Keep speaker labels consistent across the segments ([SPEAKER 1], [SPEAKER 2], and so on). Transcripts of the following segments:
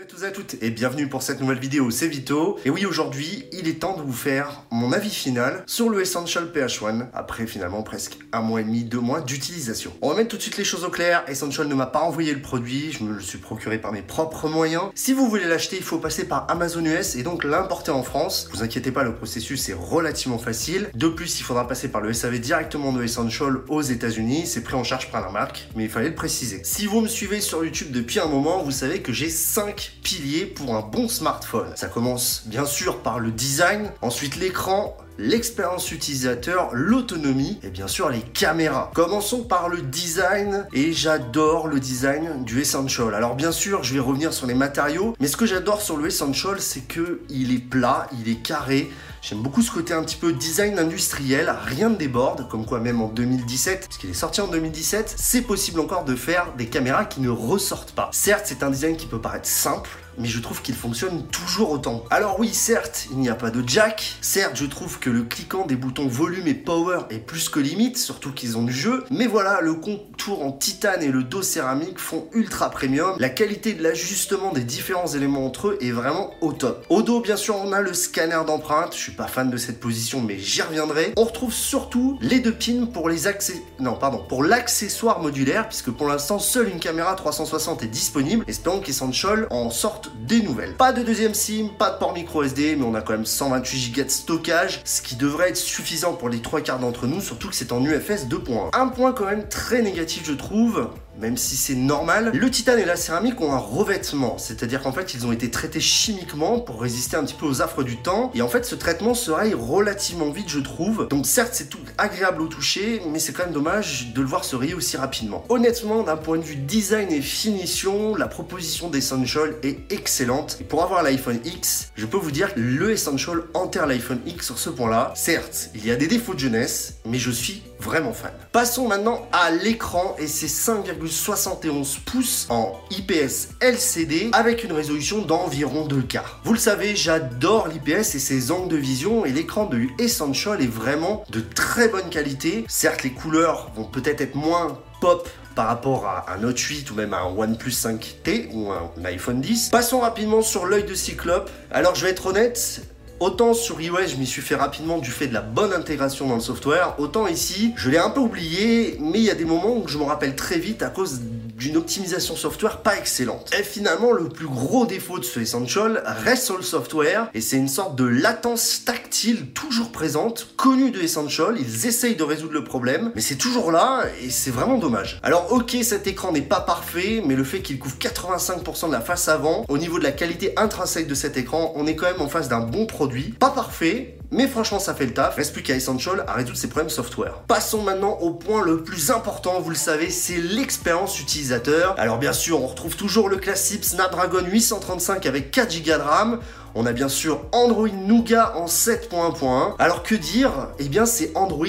[SPEAKER 1] Salut à tous et à toutes et bienvenue pour cette nouvelle vidéo, c'est Vito. Et oui, aujourd'hui, il est temps de vous faire mon avis final sur le Essential PH1 après finalement presque un mois et demi, deux mois d'utilisation. On va mettre tout de suite les choses au clair. Essential ne m'a pas envoyé le produit, je me le suis procuré par mes propres moyens. Si vous voulez l'acheter, il faut passer par Amazon US et donc l'importer en France. Vous inquiétez pas, le processus est relativement facile. De plus, il faudra passer par le SAV directement de Essential aux États-Unis. C'est pris en charge par la marque, mais il fallait le préciser. Si vous me suivez sur YouTube depuis un moment, vous savez que j'ai 5 piliers pour un bon smartphone. Ça commence bien sûr par le design, ensuite l'écran, l'expérience utilisateur, l'autonomie et bien sûr les caméras. Commençons par le design et j'adore le design du Essential. Alors bien sûr, je vais revenir sur les matériaux, mais ce que j'adore sur le Essential, c'est que il est plat, il est carré. J'aime beaucoup ce côté un petit peu design industriel, rien ne déborde, comme quoi même en 2017, parce qu'il est sorti en 2017, c'est possible encore de faire des caméras qui ne ressortent pas. Certes, c'est un design qui peut paraître simple, mais je trouve qu'il fonctionne toujours autant. Alors oui, certes, il n'y a pas de jack, certes, je trouve que le cliquant des boutons volume et power est plus que limite, surtout qu'ils ont du jeu, mais voilà, le contour en titane et le dos céramique font ultra premium, la qualité de l'ajustement des différents éléments entre eux est vraiment au top. Au dos, bien sûr, on a le scanner d'empreinte, je suis pas fan de cette position, mais j'y reviendrai. On retrouve surtout les deux pins pour les accès... Non, pardon, pour l'accessoire modulaire, puisque pour l'instant, seule une caméra 360 est disponible, espérons qu'Essential en sorte des nouvelles. Pas de deuxième SIM, pas de port micro SD, mais on a quand même 128 Go de stockage, ce qui devrait être suffisant pour les trois quarts d'entre nous, surtout que c'est en UFS 2.1. Un point quand même très négatif je trouve, même si c'est normal, le titane et la céramique ont un revêtement, c'est-à-dire qu'en fait ils ont été traités chimiquement pour résister un petit peu aux affres du temps, et en fait ce traitement se raille relativement vite je trouve, donc certes c'est tout agréable au toucher, mais c'est quand même dommage de le voir se rayer aussi rapidement. Honnêtement d'un point de vue design et finition, la proposition d'Essential est excellente, et pour avoir l'iPhone X, je peux vous dire que le Essential enterre l'iPhone X sur ce point-là, certes il y a des défauts de jeunesse, mais je suis vraiment fan. Passons maintenant à l'écran et ses 5,5 12,71 pouces en IPS LCD avec une résolution d'environ 2K. Vous le savez, j'adore l'IPS et ses angles de vision et l'écran de Essential est vraiment de très bonne qualité. Certes, les couleurs vont peut-être être moins pop par rapport à un Note 8 ou même à un OnePlus 5T ou un iPhone 10. Passons rapidement sur l'œil de Cyclope. Alors je vais être honnête, Autant sur iOS, je m'y suis fait rapidement du fait de la bonne intégration dans le software, autant ici, je l'ai un peu oublié, mais il y a des moments où je me rappelle très vite à cause d'une optimisation software pas excellente. Et finalement, le plus gros défaut de ce Essential reste sur le software, et c'est une sorte de latence tactile toujours présente, connue de Essential, ils essayent de résoudre le problème, mais c'est toujours là, et c'est vraiment dommage. Alors ok, cet écran n'est pas parfait, mais le fait qu'il couvre 85% de la face avant, au niveau de la qualité intrinsèque de cet écran, on est quand même en face d'un bon produit pas parfait, mais franchement ça fait le taf. Reste plus qu'à Essential à résoudre ses problèmes software. Passons maintenant au point le plus important, vous le savez, c'est l'expérience utilisateur. Alors bien sûr, on retrouve toujours le classique Snapdragon 835 avec 4 Go de RAM. On a bien sûr Android Nougat en 7.1.1. Alors que dire? Eh bien c'est Android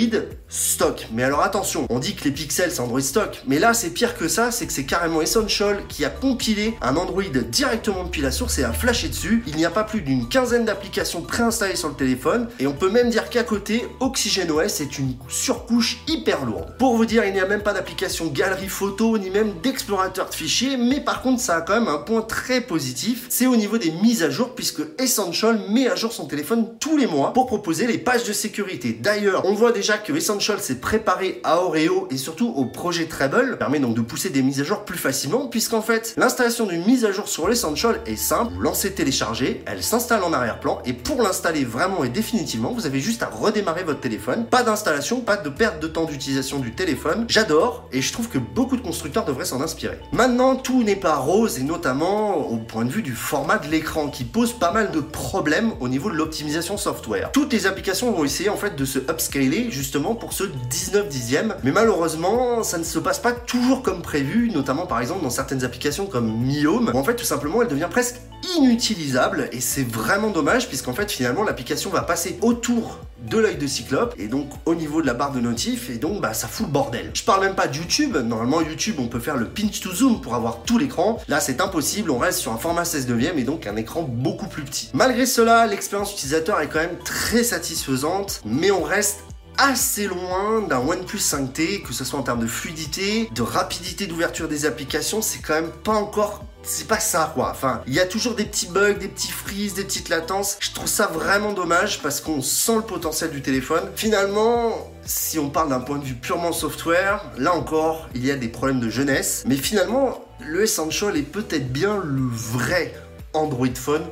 [SPEAKER 1] stock. Mais alors attention, on dit que les pixels c'est Android stock, mais là c'est pire que ça, c'est que c'est carrément Essential qui a compilé un Android directement depuis la source et a flashé dessus. Il n'y a pas plus d'une quinzaine d'applications préinstallées sur le téléphone et on peut même dire qu'à côté, OxygenOS est une surcouche hyper lourde. Pour vous dire, il n'y a même pas d'application galerie photo ni même d'explorateur de fichiers, mais par contre ça a quand même un point très positif, c'est au niveau des mises à jour puisque Essential met à jour son téléphone tous les mois pour proposer les pages de sécurité. D'ailleurs, on voit déjà que Essential s'est préparé à Oreo et surtout au projet Treble, permet donc de pousser des mises à jour plus facilement puisqu'en fait, l'installation d'une mise à jour sur l'Essential est simple, vous lancez télécharger, elle s'installe en arrière-plan et pour l'installer vraiment et définitivement, vous avez juste à redémarrer votre téléphone. Pas d'installation, pas de perte de temps d'utilisation du téléphone. J'adore et je trouve que beaucoup de constructeurs devraient s'en inspirer. Maintenant, tout n'est pas rose et notamment au point de vue du format de l'écran qui pose pas mal de problèmes au niveau de l'optimisation software. Toutes les applications vont essayer en fait de se upscaler justement pour ce 19 dixième, mais malheureusement ça ne se passe pas toujours comme prévu, notamment par exemple dans certaines applications comme Mi Home, où en fait tout simplement elle devient presque inutilisable. Et c'est vraiment dommage puisqu'en fait finalement l'application va passer autour de l'œil de Cyclope et donc au niveau de la barre de notif et donc bah ça fout le bordel. Je parle même pas de YouTube, normalement YouTube on peut faire le pinch to zoom pour avoir tout l'écran, là c'est impossible, on reste sur un format 16 neuvième et donc un écran beaucoup plus petit. Malgré cela, l'expérience utilisateur est quand même très satisfaisante, mais on reste assez loin d'un OnePlus 5T, que ce soit en termes de fluidité, de rapidité d'ouverture des applications, c'est quand même pas encore c'est pas ça quoi. Enfin, il y a toujours des petits bugs, des petits freezes, des petites latences. Je trouve ça vraiment dommage parce qu'on sent le potentiel du téléphone. Finalement, si on parle d'un point de vue purement software, là encore, il y a des problèmes de jeunesse. Mais finalement, le Essential est peut-être bien le vrai Android Phone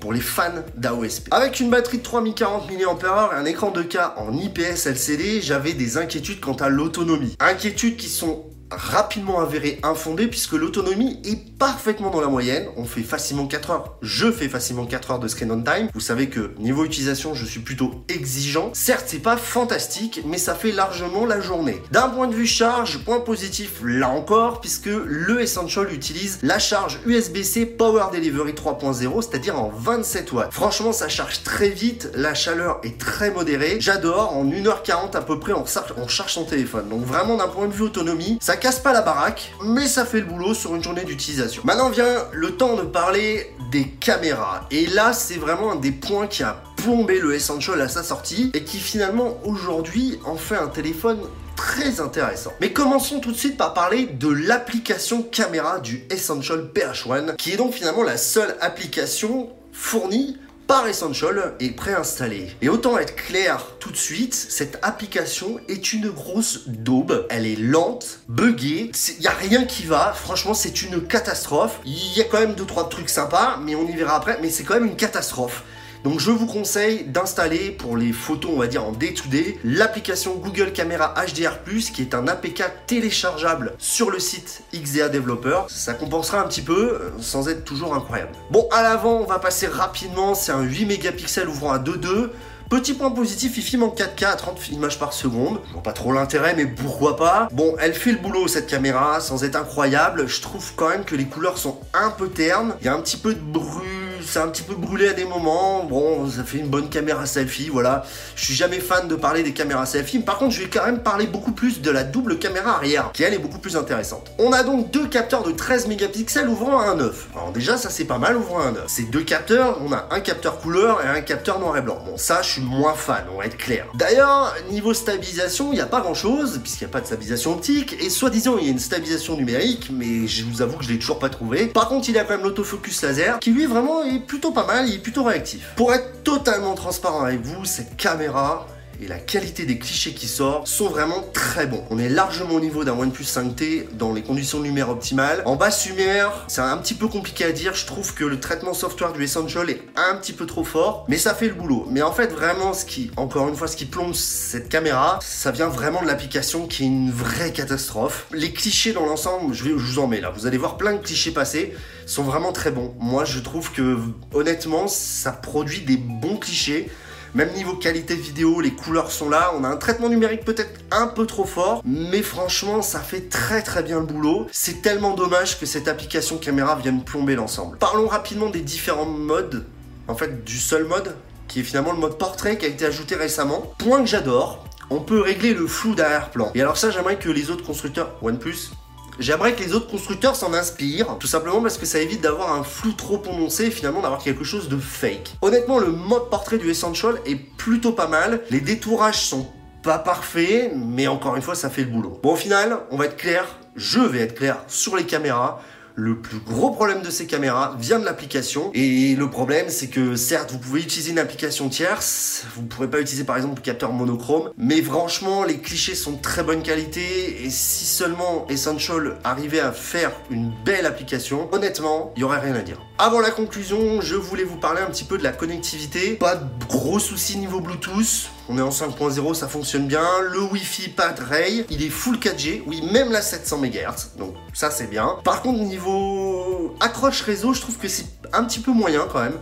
[SPEAKER 1] pour les fans d'AOSP. Avec une batterie de 3040 mAh et un écran 2K en IPS LCD, j'avais des inquiétudes quant à l'autonomie. Inquiétudes qui sont rapidement avéré infondé puisque l'autonomie est parfaitement dans la moyenne. On fait facilement 4 heures. Je fais facilement 4 heures de screen on time. Vous savez que niveau utilisation, je suis plutôt exigeant. Certes, c'est pas fantastique, mais ça fait largement la journée. D'un point de vue charge, point positif là encore, puisque le Essential utilise la charge USB-C Power Delivery 3.0, c'est-à-dire en 27 watts. Franchement, ça charge très vite, la chaleur est très modérée. J'adore, en 1h40 à peu près, on, on charge son téléphone. Donc vraiment, d'un point de vue autonomie, ça casse pas la baraque, mais ça fait le boulot sur une journée d'utilisation. Maintenant vient le temps de parler des caméras. Et là, c'est vraiment un des points qui a plombé le Essential à sa sortie et qui finalement aujourd'hui en fait un téléphone très intéressant. Mais commençons tout de suite par parler de l'application caméra du Essential PH1, qui est donc finalement la seule application fournie par Essential est préinstallé. Et autant être clair tout de suite, cette application est une grosse daube. Elle est lente, buggée, il a rien qui va. Franchement, c'est une catastrophe. Il y a quand même deux trois trucs sympas, mais on y verra après. Mais c'est quand même une catastrophe. Donc je vous conseille d'installer pour les photos, on va dire en day-to-day, l'application Google Camera HDR+, qui est un APK téléchargeable sur le site XDA Developer. Ça compensera un petit peu, euh, sans être toujours incroyable. Bon, à l'avant, on va passer rapidement, c'est un 8 mégapixels ouvrant à 2.2. Petit point positif, il filme en 4K à 30 images par seconde. Je vois pas trop l'intérêt, mais pourquoi pas? Bon, elle fait le boulot cette caméra, sans être incroyable. Je trouve quand même que les couleurs sont un peu ternes. Il y a un petit peu de bruit c'est un petit peu brûlé à des moments. Bon, ça fait une bonne caméra selfie, voilà. Je suis jamais fan de parler des caméras selfie. par contre, je vais quand même parler beaucoup plus de la double caméra arrière, qui elle est beaucoup plus intéressante. On a donc deux capteurs de 13 mégapixels ouvrant à un 9. Alors déjà, ça c'est pas mal ouvrant à un 9. Ces deux capteurs, on a un capteur couleur et un capteur noir et blanc. Bon, ça, je suis moins fan, on va être clair. D'ailleurs, niveau stabilisation, il n'y a pas grand chose, puisqu'il n'y a pas de stabilisation optique. Et soi-disant, il y a une stabilisation numérique, mais je vous avoue que je l'ai toujours pas trouvé. Par contre, il a quand même l'autofocus laser, qui lui vraiment plutôt pas mal, il est plutôt réactif. Pour être totalement transparent avec vous, cette caméra, et la qualité des clichés qui sortent sont vraiment très bons. On est largement au niveau d'un OnePlus 5T dans les conditions de lumière optimales. En basse lumière, c'est un petit peu compliqué à dire. Je trouve que le traitement software du Essential est un petit peu trop fort, mais ça fait le boulot. Mais en fait, vraiment, ce qui, encore une fois, ce qui plombe cette caméra, ça vient vraiment de l'application qui est une vraie catastrophe. Les clichés dans l'ensemble, je, vous en mets là. Vous allez voir plein de clichés passer, sont vraiment très bons. Moi, je trouve que honnêtement, ça produit des bons clichés. Même niveau qualité vidéo, les couleurs sont là. On a un traitement numérique peut-être un peu trop fort, mais franchement, ça fait très très bien le boulot. C'est tellement dommage que cette application caméra vienne plomber l'ensemble. Parlons rapidement des différents modes. En fait, du seul mode, qui est finalement le mode portrait qui a été ajouté récemment. Point que j'adore, on peut régler le flou d'arrière-plan. Et alors ça, j'aimerais que les autres constructeurs OnePlus J'aimerais que les autres constructeurs s'en inspirent, tout simplement parce que ça évite d'avoir un flou trop prononcé et finalement d'avoir quelque chose de fake. Honnêtement, le mode portrait du Essential est plutôt pas mal. Les détourages sont pas parfaits, mais encore une fois, ça fait le boulot. Bon, au final, on va être clair, je vais être clair sur les caméras. Le plus gros problème de ces caméras vient de l'application. Et le problème, c'est que certes, vous pouvez utiliser une application tierce. Vous ne pourrez pas utiliser par exemple le capteur monochrome. Mais franchement, les clichés sont de très bonne qualité. Et si seulement Essential arrivait à faire une belle application, honnêtement, il y aurait rien à dire. Avant la conclusion, je voulais vous parler un petit peu de la connectivité. Pas de gros soucis niveau Bluetooth. On est en 5.0, ça fonctionne bien. Le Wi-Fi, pas de ray. Il est full 4G. Oui, même la 700 MHz. Donc ça, c'est bien. Par contre, niveau accroche réseau, je trouve que c'est un petit peu moyen quand même.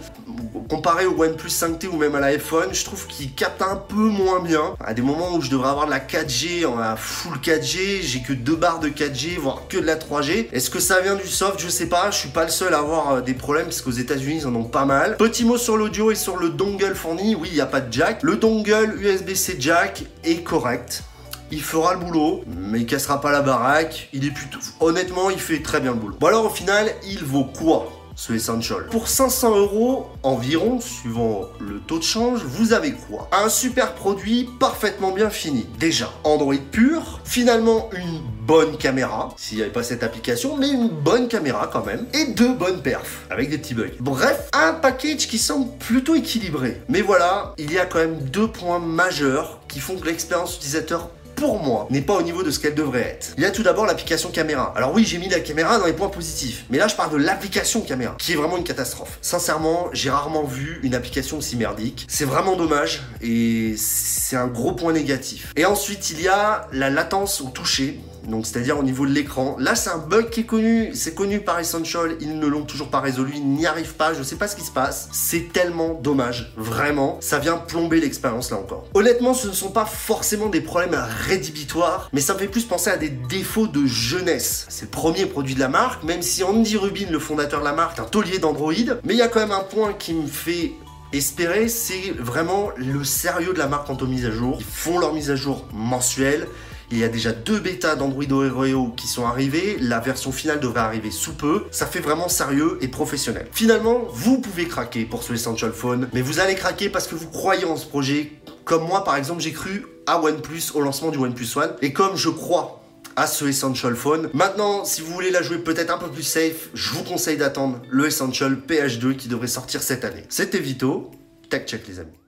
[SPEAKER 1] Comparé au OnePlus 5T ou même à l'iPhone, je trouve qu'il capte un peu moins bien. À des moments où je devrais avoir de la 4G en full 4G, j'ai que deux barres de 4G, voire que de la 3G. Est-ce que ça vient du soft? Je sais pas. Je suis pas le seul à avoir euh, des problèmes parce qu'aux États-Unis ils en ont pas mal. Petit mot sur l'audio et sur le dongle fourni. Oui, il n'y a pas de jack. Le dongle USB-C jack est correct il fera le boulot, mais il cassera pas la baraque. Il est plutôt. Honnêtement, il fait très bien le boulot. Bon, alors au final, il vaut quoi? Ce Essential. Pour 500 euros environ, suivant le taux de change, vous avez quoi? Un super produit parfaitement bien fini. Déjà, Android pur, finalement une bonne caméra, s'il n'y avait pas cette application, mais une bonne caméra quand même, et deux bonnes perfs, avec des petits bugs. Bref, un package qui semble plutôt équilibré. Mais voilà, il y a quand même deux points majeurs qui font que l'expérience utilisateur pour moi, n'est pas au niveau de ce qu'elle devrait être. Il y a tout d'abord l'application caméra. Alors oui, j'ai mis la caméra dans les points positifs, mais là je parle de l'application caméra, qui est vraiment une catastrophe. Sincèrement, j'ai rarement vu une application aussi merdique. C'est vraiment dommage, et c'est un gros point négatif. Et ensuite, il y a la latence au toucher donc c'est-à-dire au niveau de l'écran. Là, c'est un bug qui est connu, c'est connu par Essential, ils ne l'ont toujours pas résolu, ils n'y arrivent pas, je sais pas ce qui se passe. C'est tellement dommage, vraiment, ça vient plomber l'expérience là encore. Honnêtement, ce ne sont pas forcément des problèmes rédhibitoires, mais ça me fait plus penser à des défauts de jeunesse. C'est le premier produit de la marque, même si Andy Rubin, le fondateur de la marque, est un taulier d'Android, mais il y a quand même un point qui me fait espérer, c'est vraiment le sérieux de la marque quant aux mises à jour. Ils font leurs mises à jour mensuelles. Il y a déjà deux bêtas d'Android Oreo qui sont arrivés. La version finale devrait arriver sous peu. Ça fait vraiment sérieux et professionnel. Finalement, vous pouvez craquer pour ce Essential Phone, mais vous allez craquer parce que vous croyez en ce projet. Comme moi, par exemple, j'ai cru à OnePlus au lancement du OnePlus One. Et comme je crois à ce Essential Phone. Maintenant, si vous voulez la jouer peut-être un peu plus safe, je vous conseille d'attendre le Essential PH2 qui devrait sortir cette année. C'était Vito. Tech check les amis.